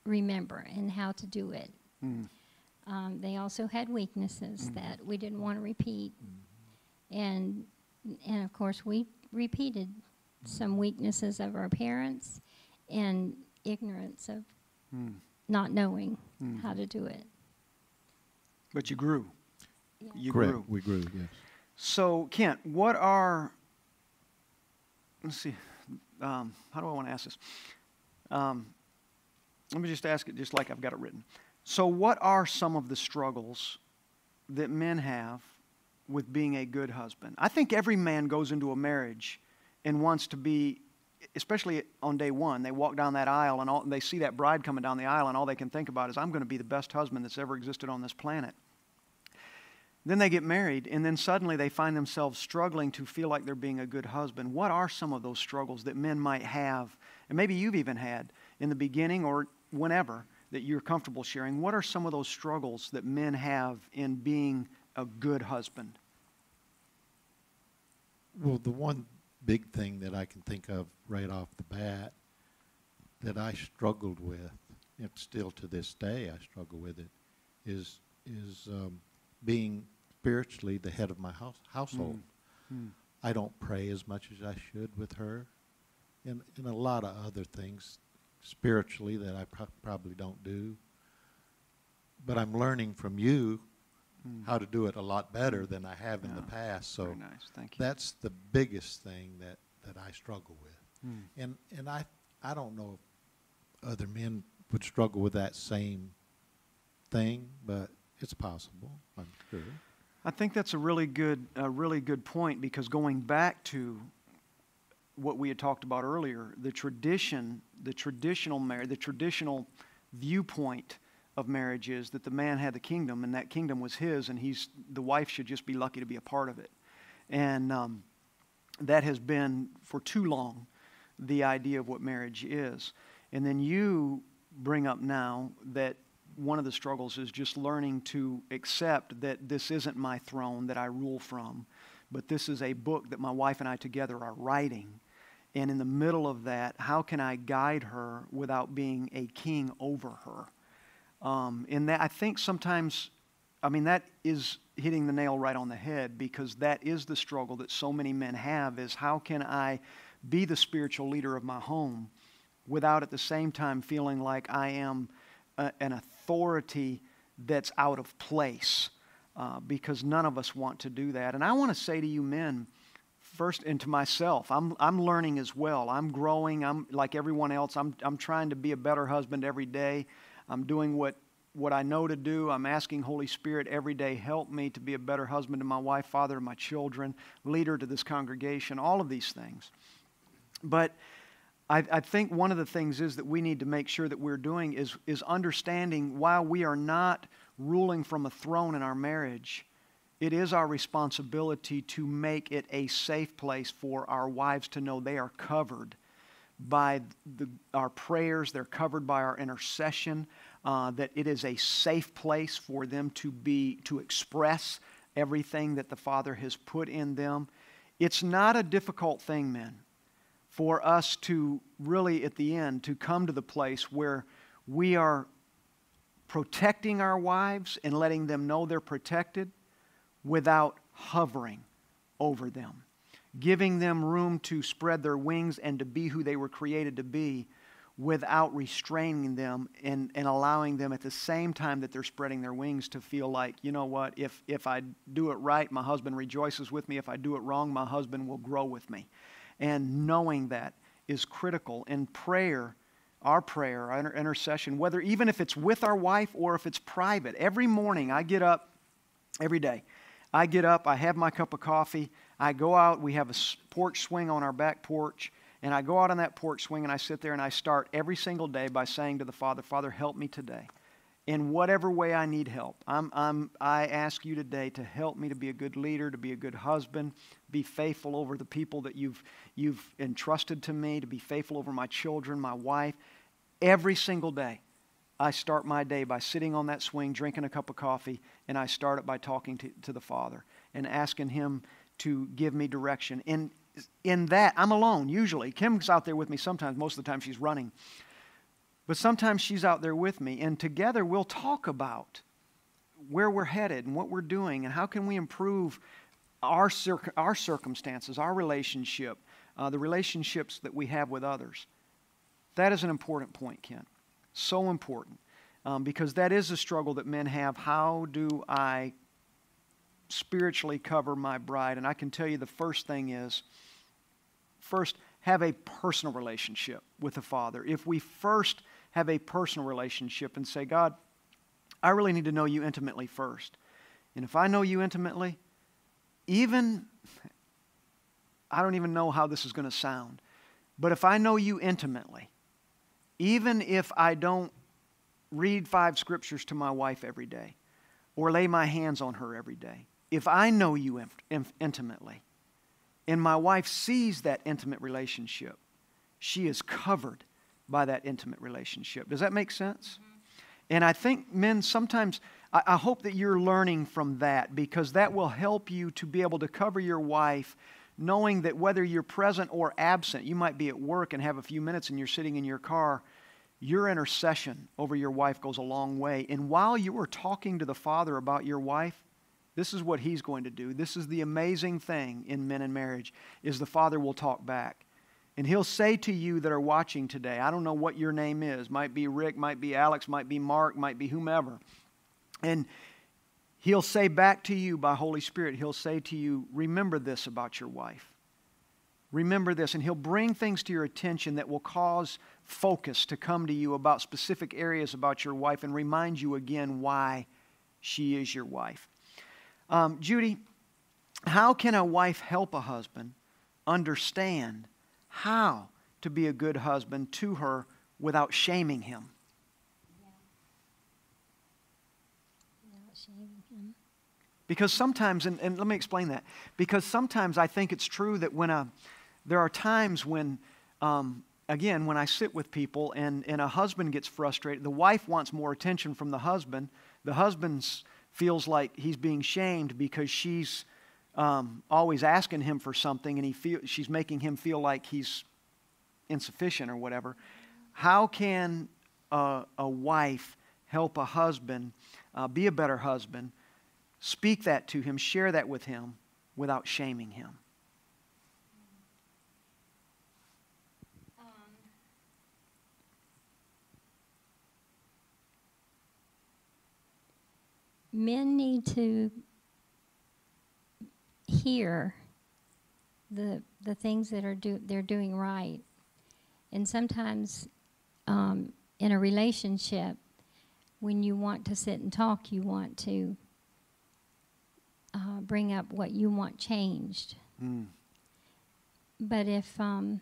remember and how to do it Mm. um, they also had weaknesses that we didn't want to repeat and and of course we repeated some weaknesses of our parents and ignorance of Mm. not knowing Mhm. how to do it But you grew. You Correct, grew. we grew, yes. So, Kent, what are, let's see, um, how do I want to ask this? Um, let me just ask it just like I've got it written. So, what are some of the struggles that men have with being a good husband? I think every man goes into a marriage and wants to be, especially on day one, they walk down that aisle and, all, they see that bride coming down the aisle, and all they can think about is, I'm going to be the best husband that's ever existed on this planet. Then they get married, and then suddenly they find themselves struggling to feel like they're being a good husband. What are some of those struggles that men might have, and maybe you've even had in the beginning or whenever that you're comfortable sharing? What are some of those struggles that men have in being a good husband? Well, the one big thing that I can think of right off the bat that I struggled with, and still to this day I struggle with it, is is um, being spiritually the head of my house, household. Mm. I don't pray as much as I should with her, and, and a lot of other things spiritually that I pro- probably don't do. But I'm learning from you Mm. how to do it a lot better than I have in the past. So Very nice. Thank you. that's the biggest thing that, that I struggle with. Mm. And, and I, I don't know if other men would struggle with that same thing, but it's possible, I'm sure. I think that's a really good, a really good point because going back to what we had talked about earlier, the tradition, the traditional marriage, the traditional viewpoint of marriage is that the man had the kingdom and that kingdom was his, and he's the wife should just be lucky to be a part of it, and um, that has been for too long the idea of what marriage is. And then you bring up now that one of the struggles is just learning to accept that this isn't my throne that I rule from, but this is a book that my wife and I together are writing. And in the middle of that, how can I guide her without being a king over her? Um, and that I think sometimes, I mean, that is hitting the nail right on the head because that is the struggle that so many men have: is how can I be the spiritual leader of my home without at the same time feeling like I am a, an authority that's out of place? Uh, because none of us want to do that. And I want to say to you, men, first and to myself i'm, I'm learning as well i'm growing i'm like everyone else I'm, I'm trying to be a better husband every day i'm doing what, what i know to do i'm asking holy spirit every day help me to be a better husband to my wife father to my children leader to this congregation all of these things but I, I think one of the things is that we need to make sure that we're doing is, is understanding while we are not ruling from a throne in our marriage it is our responsibility to make it a safe place for our wives to know they are covered by the, our prayers, they're covered by our intercession, uh, that it is a safe place for them to be to express everything that the Father has put in them. It's not a difficult thing, men, for us to really at the end to come to the place where we are protecting our wives and letting them know they're protected without hovering over them, giving them room to spread their wings and to be who they were created to be without restraining them and, and allowing them at the same time that they're spreading their wings to feel like, you know what, if, if I do it right, my husband rejoices with me. If I do it wrong, my husband will grow with me. And knowing that is critical. In prayer, our prayer, our intercession, whether even if it's with our wife or if it's private, every morning I get up every day I get up, I have my cup of coffee, I go out, we have a porch swing on our back porch, and I go out on that porch swing and I sit there and I start every single day by saying to the Father, Father, help me today. In whatever way I need help, I'm, I'm, I ask you today to help me to be a good leader, to be a good husband, be faithful over the people that you've, you've entrusted to me, to be faithful over my children, my wife. Every single day, I start my day by sitting on that swing, drinking a cup of coffee, and I start it by talking to, to the Father and asking Him to give me direction. In, in that, I'm alone usually. Kim's out there with me sometimes. Most of the time, she's running. But sometimes she's out there with me, and together we'll talk about where we're headed and what we're doing and how can we improve our, cir- our circumstances, our relationship, uh, the relationships that we have with others. That is an important point, Kent. So important. Um, because that is a struggle that men have. How do I spiritually cover my bride. And I can tell you the first thing is first, have a personal relationship with the Father. If we first have a personal relationship and say, God, I really need to know you intimately first. And if I know you intimately, even, I don't even know how this is going to sound, but if I know you intimately, even if I don't read five scriptures to my wife every day or lay my hands on her every day, if I know you intimately and my wife sees that intimate relationship, she is covered by that intimate relationship. Does that make sense? And I think men sometimes, I, I hope that you're learning from that because that will help you to be able to cover your wife knowing that whether you're present or absent, you might be at work and have a few minutes and you're sitting in your car, your intercession over your wife goes a long way. And while you are talking to the Father about your wife, this is what he's going to do. This is the amazing thing in men and marriage is the Father will talk back. And he'll say to you that are watching today, I don't know what your name is. Might be Rick, might be Alex, might be Mark, might be whomever. And he'll say back to you by Holy Spirit, he'll say to you, remember this about your wife. Remember this. And he'll bring things to your attention that will cause focus to come to you about specific areas about your wife and remind you again why she is your wife. Um, Judy, how can a wife help a husband understand how to be a good husband to her without shaming him? Because sometimes, and, and, let me explain that, because sometimes I think it's true that when a, there are times when, um, again, when I sit with people and, and a husband gets frustrated, the wife wants more attention from the husband. The husband feels like he's being shamed because she's um, always asking him for something and he feel, she's making him feel like he's insufficient or whatever. How can a, a wife help a husband uh, be a better husband? Speak that to him, share that with him without shaming him. men need to hear the the things that are do they're doing right, and sometimes um, in a relationship, when you want to sit and talk, you want to uh, bring up what you want changed. Mm. But if um,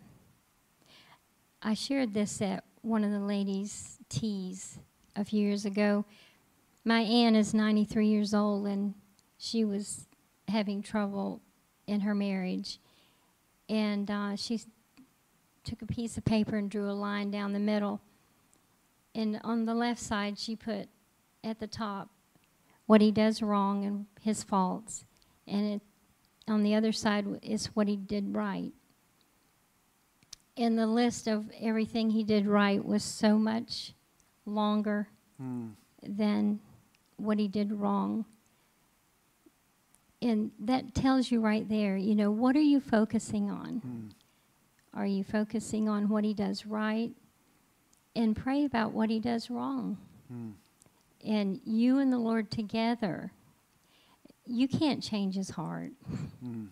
I shared this at one of the ladies' teas a few years ago, my aunt is 93 years old and she was having trouble in her marriage. And uh, she took a piece of paper and drew a line down the middle. And on the left side, she put at the top what he does wrong and his faults. And it, on the other side is what he did right. And the list of everything he did right was so much longer mm. than what he did wrong. And that tells you right there, you know, what are you focusing on? Mm. Are you focusing on what he does right? And pray about what he does wrong. Mm. And you and the Lord together, you can't change his heart. Mm.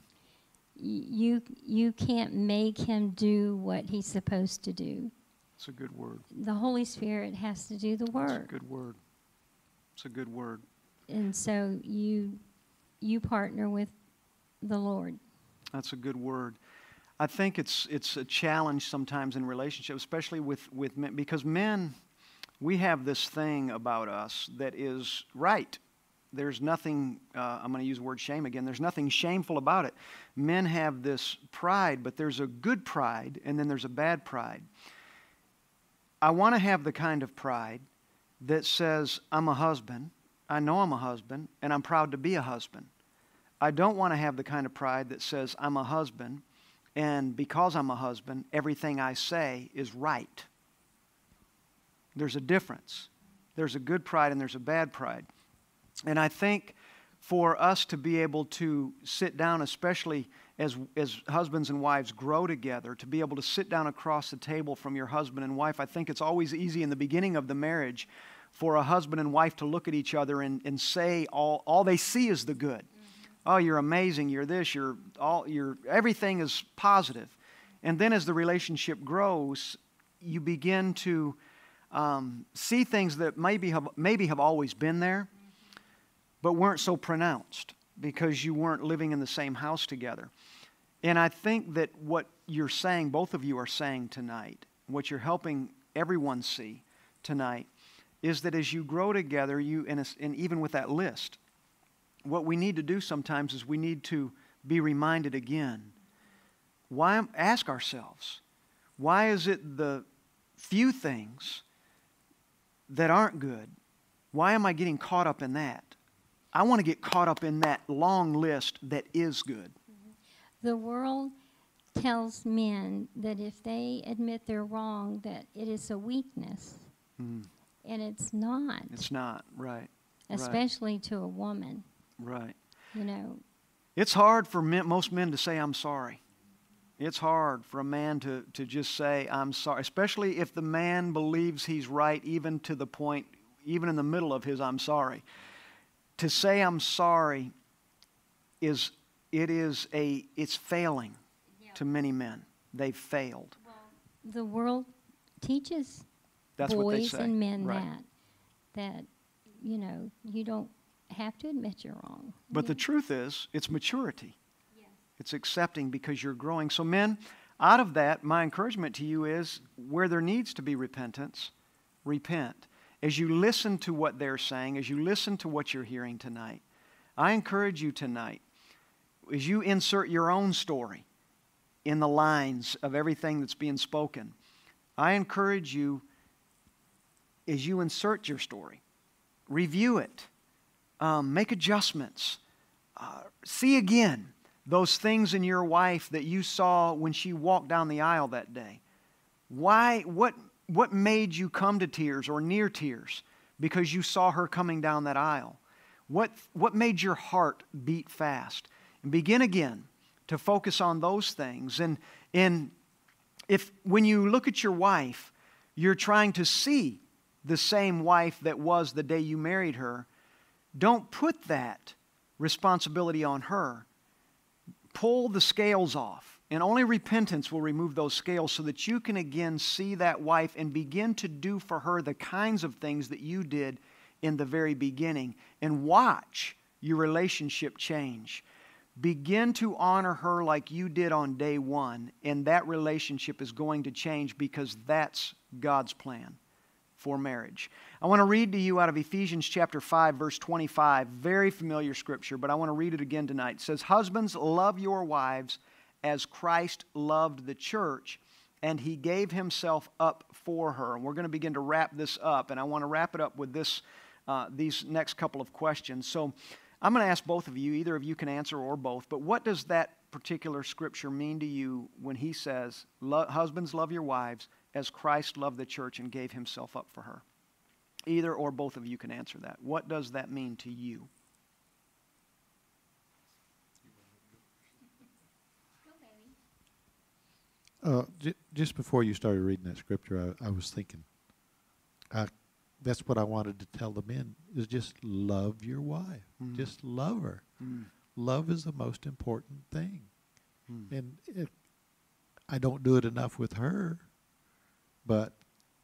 You, you can't make him do what he's supposed to do. It's a good word. The Holy Spirit has to do the work. That's a good word. It's a good word. And so you you partner with the Lord. That's a good word. I think it's it's a challenge sometimes in relationships, especially with with men, because men, we have this thing about us that is right. There's nothing. Uh, I'm going to use the word shame again. There's nothing shameful about it. Men have this pride, but there's a good pride, and then there's a bad pride. I want to have the kind of pride that says, I'm a husband, I know I'm a husband, and I'm proud to be a husband. I don't want to have the kind of pride that says, I'm a husband, and because I'm a husband, everything I say is right. There's a difference. There's a good pride and there's a bad pride. And I think for us to be able to sit down, especially as, as husbands and wives grow together, to be able to sit down across the table from your husband and wife, I think it's always easy in the beginning of the marriage for a husband and wife to look at each other and, and say all, all they see is the good. Oh, you're amazing, you're this, you're all, you're, everything is positive. And then as the relationship grows, you begin to um, see things that maybe have, maybe have always been there, but weren't so pronounced because you weren't living in the same house together. And I think that what you're saying, both of you are saying tonight, what you're helping everyone see tonight, is that as you grow together, you and, and even with that list, what we need to do sometimes is we need to be reminded again. Why ask ourselves, why is it the few things that aren't good? Why am I getting caught up in that? I want to get caught up in that long list that is good. The world tells men that if they admit they're wrong, that it is a weakness. Mm. And it's not. It's not, right. Especially right. to a woman. Right. You know. It's hard for men, most men to say, I'm sorry. It's hard for a man to, to just say, I'm sorry, especially if the man believes he's right, even to the point, even in the middle of his I'm sorry. To say I'm sorry is, it is a, it's failing yeah. to many men. They've failed. Well, the world teaches That's boys and men right. that, that, you know, you don't have to admit you're wrong. But yeah. the truth is, it's maturity. It's accepting because you're growing. So, men, out of that, my encouragement to you is where there needs to be repentance, repent. As you listen to what they're saying, as you listen to what you're hearing tonight, I encourage you tonight, as you insert your own story in the lines of everything that's being spoken, I encourage you, as you insert your story, review it, um, make adjustments, uh, see again those things in your wife that you saw when she walked down the aisle that day? Why, what, what made you come to tears or near tears because you saw her coming down that aisle? What, what made your heart beat fast? And begin again to focus on those things. And, and if when you look at your wife, you're trying to see the same wife that was the day you married her, don't put that responsibility on her pull the scales off. And only repentance will remove those scales so that you can again see that wife and begin to do for her the kinds of things that you did in the very beginning and watch your relationship change. Begin to honor her like you did on day one, and that relationship is going to change because that's God's plan for marriage. I want to read to you out of Ephesians chapter 5 verse 25, very familiar scripture, but I want to read it again tonight. It says, "Husbands, love your wives as Christ loved the church, and he gave himself up for her." And we're going to begin to wrap this up, and I want to wrap it up with this uh, these next couple of questions. So, I'm going to ask both of you, either of you can answer or both, but what does that particular scripture mean to you when he says, Husbands, love your wives as Christ loved the church and gave himself up for her? Either or both of you can answer that. What does that mean to you? Uh, j- just before you started reading that scripture, I, I was thinking, I, that's what I wanted to tell the men is just love your wife. Mm. Just love her. Mm. Love is the most important thing. Mm. And it, I don't do it enough with her but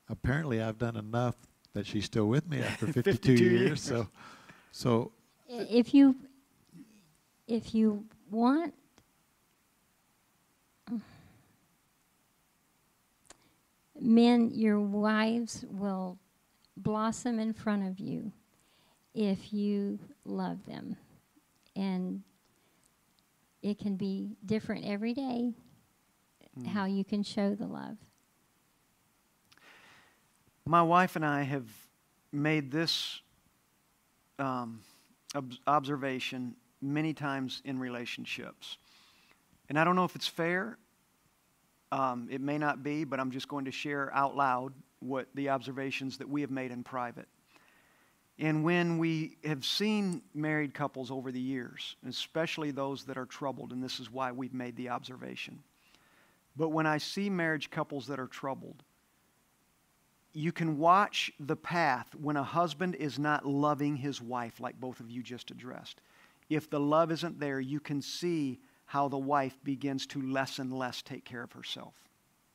apparently I've done enough that she's still with me after 52, 52 years. years. So, so if you if you want men, your wives will blossom in front of you if you love them, and it can be different every day mm. how you can show the love. My wife and I have made this um, ob- observation many times in relationships. And I don't know if it's fair. Um, it may not be, but I'm just going to share out loud what the observations that we have made in private. And when we have seen married couples over the years, especially those that are troubled, and this is why we've made the observation. But when I see marriage couples that are troubled, you can watch the path when a husband is not loving his wife, like both of you just addressed. if the love isn't there, you can see how the wife begins to less and less take care of herself.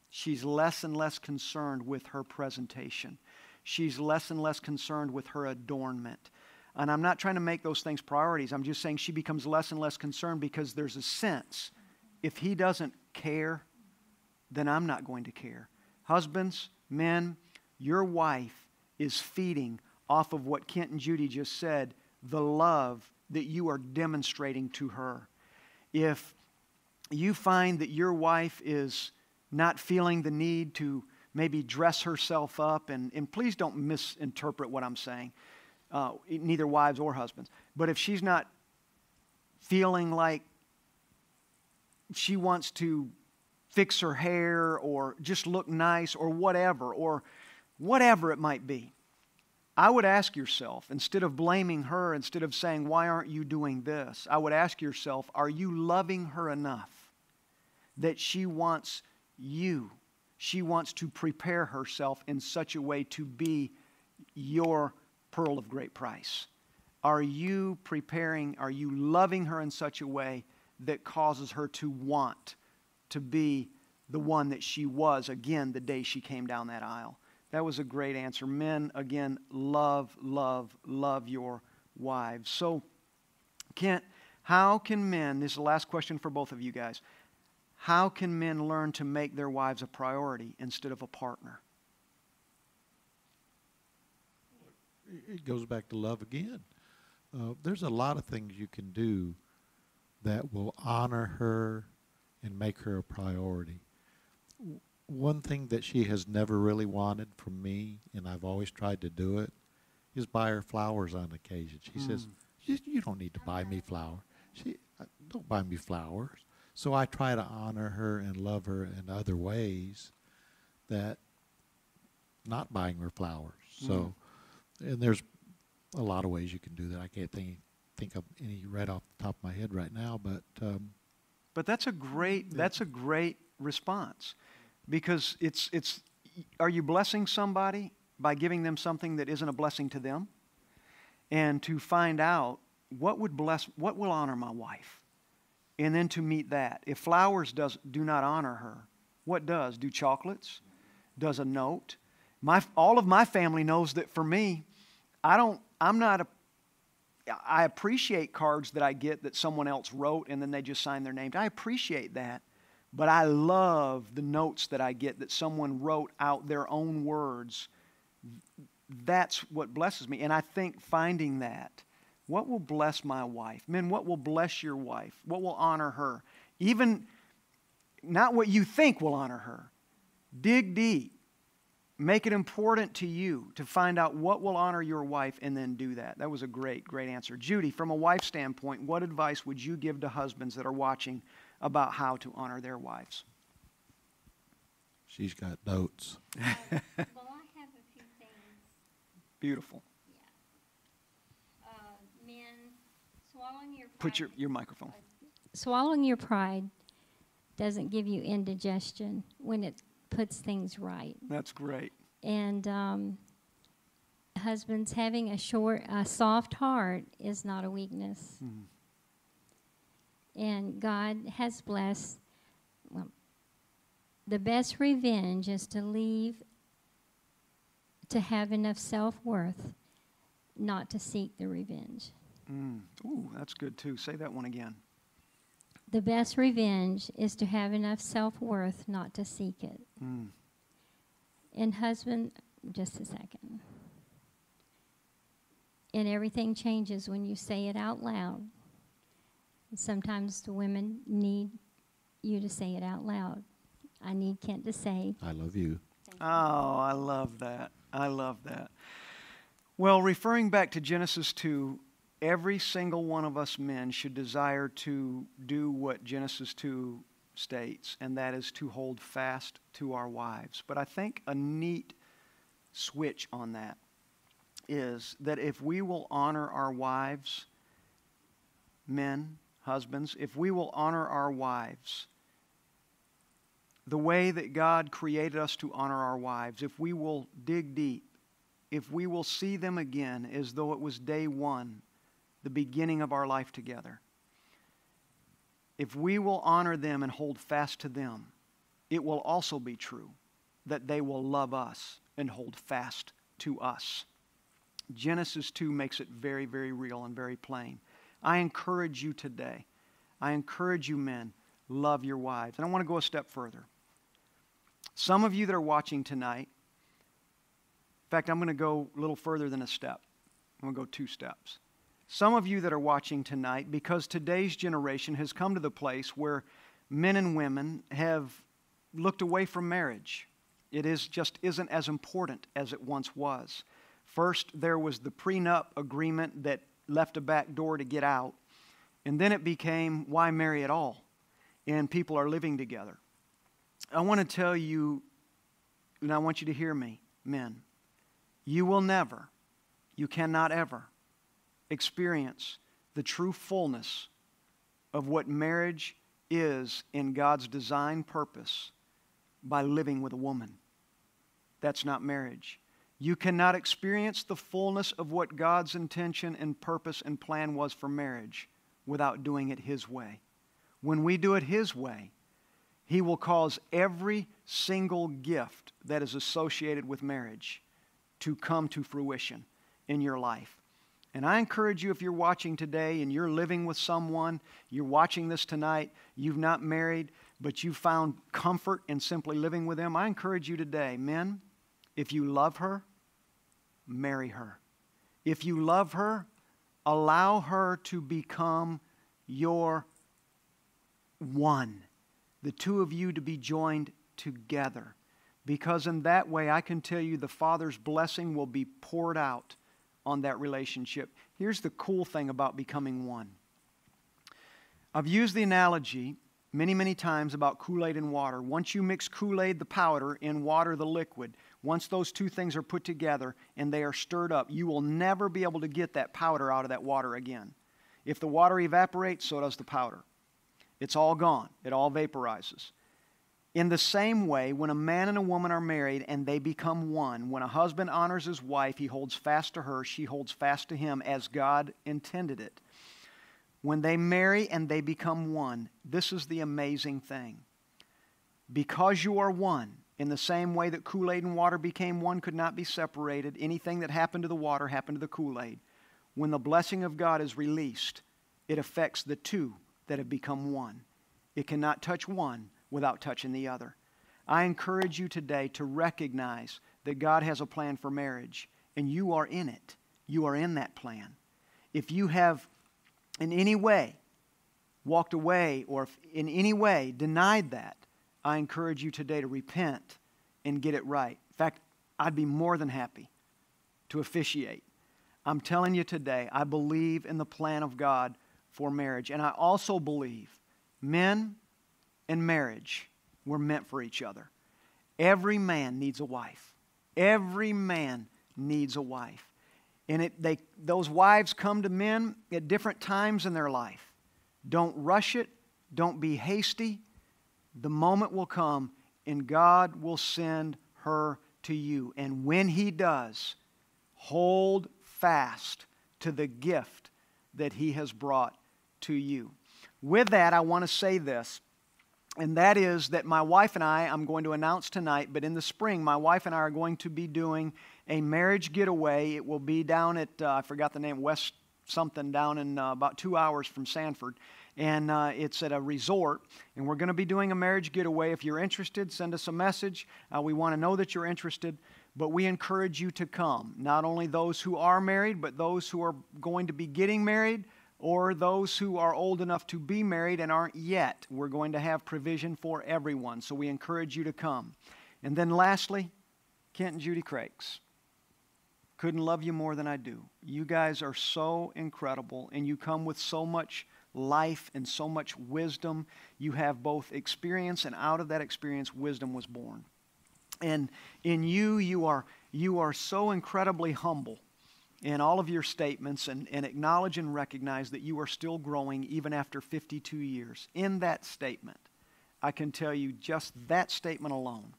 She's less and less concerned with her presentation. She's less and less concerned with her adornment. And I'm not trying to make those things priorities. I'm just saying she becomes less and less concerned because there's a sense if he doesn't care, then I'm not going to care. Husbands, men, your wife is feeding off of what Kent and Judy just said the love that you are demonstrating to her. If you find that your wife is not feeling the need to maybe dress herself up, and, and please don't misinterpret what I'm saying, uh, neither wives or husbands, but if she's not feeling like she wants to fix her hair or just look nice or whatever, or whatever it might be, I would ask yourself, instead of blaming her, instead of saying, Why aren't you doing this? I would ask yourself, Are you loving her enough that she wants you? She wants to prepare herself in such a way to be your pearl of great price. Are you preparing, are you loving her in such a way that causes her to want to be the one that she was again the day she came down that aisle? That was a great answer. Men, again, love, love, love your wives. So, Kent, how can men, this is the last question for both of you guys, how can men learn to make their wives a priority instead of a partner? It goes back to love again. Uh, there's a lot of things you can do that will honor her and make her a priority one thing that she has never really wanted from me, and I've always tried to do it, is buy her flowers on occasion. She mm. says, "You don't need to buy me flowers. She uh, don't buy me flowers." So I try to honor her and love her in other ways that not buying her flowers. Mm. So, and there's a lot of ways you can do that. I can't think think of any right off the top of my head right now, but um, but that's a great that's a great response because it's, it's are you blessing somebody by giving them something that isn't a blessing to them? And to find out what would bless, what will honor my wife? And then to meet that. If flowers does, do not honor her, what does? Do chocolates? Does a note? My, all of my family knows that for me, I don't, I'm not a, I appreciate cards that I get that someone else wrote and then they just sign their name. I appreciate that. But I love the notes that I get that someone wrote out their own words. That's what blesses me. And I think finding that, what will bless my wife? Men, what will bless your wife? What will honor her? Even not what you think will honor her. Dig deep. Make it important to you to find out what will honor your wife and then do that. That was a great, great answer. Judy, from a wife standpoint, what advice would you give to husbands that are watching about how to honor their wives. She's got notes. well, I have a few things. Beautiful. Yeah. Uh, men, swallowing your pride. Put your, your microphone. Swallowing your pride doesn't give you indigestion when it puts things right. That's great. And um, husbands having a short, a soft heart is not a weakness. Mm. And God has blessed. Well, the best revenge is to leave, to have enough self worth, not to seek the revenge. Mm. Ooh, that's good too. Say that one again. The best revenge is to have enough self worth not to seek it. Mm. And, husband, just a second. And everything changes when you say it out loud. Sometimes the women need you to say it out loud. I need Kent to say, I love you. Oh, I love that. I love that. Well, referring back to Genesis 2, every single one of us men should desire to do what Genesis 2 states, and that is to hold fast to our wives. But I think a neat switch on that is that if we will honor our wives, men, husbands, if we will honor our wives the way that God created us to honor our wives, if we will dig deep, if we will see them again as though it was day one the beginning of our life together. If we will honor them and hold fast to them, it will also be true that they will love us and hold fast to us. Genesis 2 makes it very, very real and very plain. I encourage you today, I encourage you men, love your wives. And I want to go a step further. Some of you that are watching tonight, in fact, I'm going to go a little further than a step. I'm going to go two steps. Some of you that are watching tonight, because today's generation has come to the place where men and women have looked away from marriage. It is just isn't as important as it once was. First, there was the prenup agreement that left a back door to get out, and then it became why marry at all? And people are living together. I want to tell you, and I want you to hear me, men. You will never, you cannot ever experience the true fullness of what marriage is in God's design purpose by living with a woman. That's not marriage. You cannot experience the fullness of what God's intention and purpose and plan was for marriage without doing it His way. When we do it His way, He will cause every single gift that is associated with marriage to come to fruition in your life. And I encourage you, if you're watching today and you're living with someone, you're watching this tonight, you've not married, but you found comfort in simply living with them, I encourage you today, men, if you love her, marry her. If you love her, allow her to become your one. The two of you to be joined together. Because in that way, I can tell you the Father's blessing will be poured out on that relationship. Here's the cool thing about becoming one. I've used the analogy many, many times about Kool Aid and water. Once you mix Kool Aid, the powder, in water, the liquid, once those two things are put together and they are stirred up, you will never be able to get that powder out of that water again. If the water evaporates, so does the powder. It's all gone, it all vaporizes. In the same way, when a man and a woman are married and they become one, when a husband honors his wife, he holds fast to her, she holds fast to him as God intended it. When they marry and they become one, this is the amazing thing. Because you are one, in the same way that Kool Aid and water became one, could not be separated, anything that happened to the water happened to the Kool Aid. When the blessing of God is released, it affects the two that have become one. It cannot touch one without touching the other. I encourage you today to recognize that God has a plan for marriage, and you are in it. You are in that plan. If you have in any way walked away or in any way denied that, I encourage you today to repent and get it right. In fact, I'd be more than happy to officiate. I'm telling you today, I believe in the plan of God for marriage. And I also believe men, and marriage were meant for each other. Every man needs a wife. Every man needs a wife. And it, they, those wives come to men at different times in their life. Don't rush it. Don't be hasty. The moment will come and God will send her to you. And when He does, hold fast to the gift that He has brought to you. With that, I want to say this and that is that my wife and I, I'm going to announce tonight, but in the spring, my wife and I are going to be doing a marriage getaway. It will be down at, uh, I forgot the name, West something, down in uh, about two hours from Sanford. And uh, it's at a resort, and we're going to be doing a marriage getaway. If you're interested, send us a message. Uh, we want to know that you're interested, but we encourage you to come. Not only those who are married, but those who are going to be getting married or those who are old enough to be married and aren't yet. We're going to have provision for everyone, so we encourage you to come. And then lastly, Kent and Judy Crakes. Couldn't love you more than I do. You guys are so incredible, and you come with so much life and so much wisdom. You have both experience, and out of that experience, wisdom was born. And in you, you are, you are so incredibly humble in all of your statements and, and acknowledge and recognize that you are still growing even after 52 years. In that statement, I can tell you just that statement alone,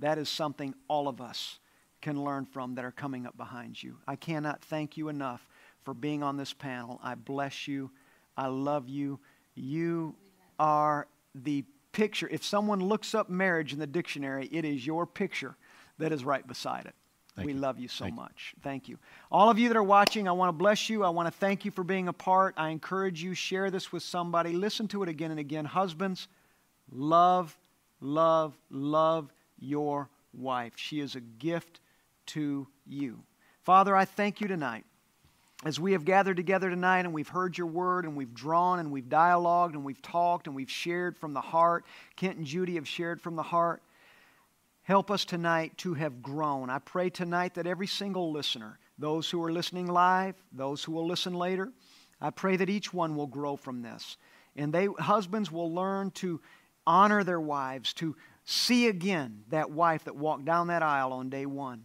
that is something all of us can learn from that are coming up behind you. I cannot thank you enough for being on this panel. I bless you. I love you. You are the picture. If someone looks up marriage in the dictionary, it is your picture that is right beside it. Thank we you. love you so Thank much. Thank you. All of you that are watching, I want to bless you. I want to thank you for being a part. I encourage you, share this with somebody. Listen to it again and again. Husbands, love, love, love your wife. She is a gift to you. Father, I thank you tonight as we have gathered together tonight and we've heard your word and we've drawn and we've dialogued and we've talked and we've shared from the heart. Kent and Judy have shared from the heart. Help us tonight to have grown. I pray tonight that every single listener, those who are listening live, those who will listen later, I pray that each one will grow from this. And they husbands will learn to honor their wives, to see again that wife that walked down that aisle on day 1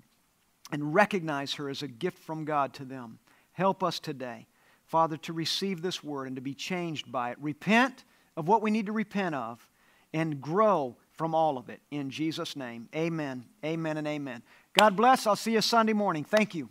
and recognize her as a gift from God to them. Help us today, Father, to receive this word and to be changed by it. Repent of what we need to repent of and grow from all of it. In Jesus' name, amen, amen, and amen. God bless. I'll see you Sunday morning. Thank you.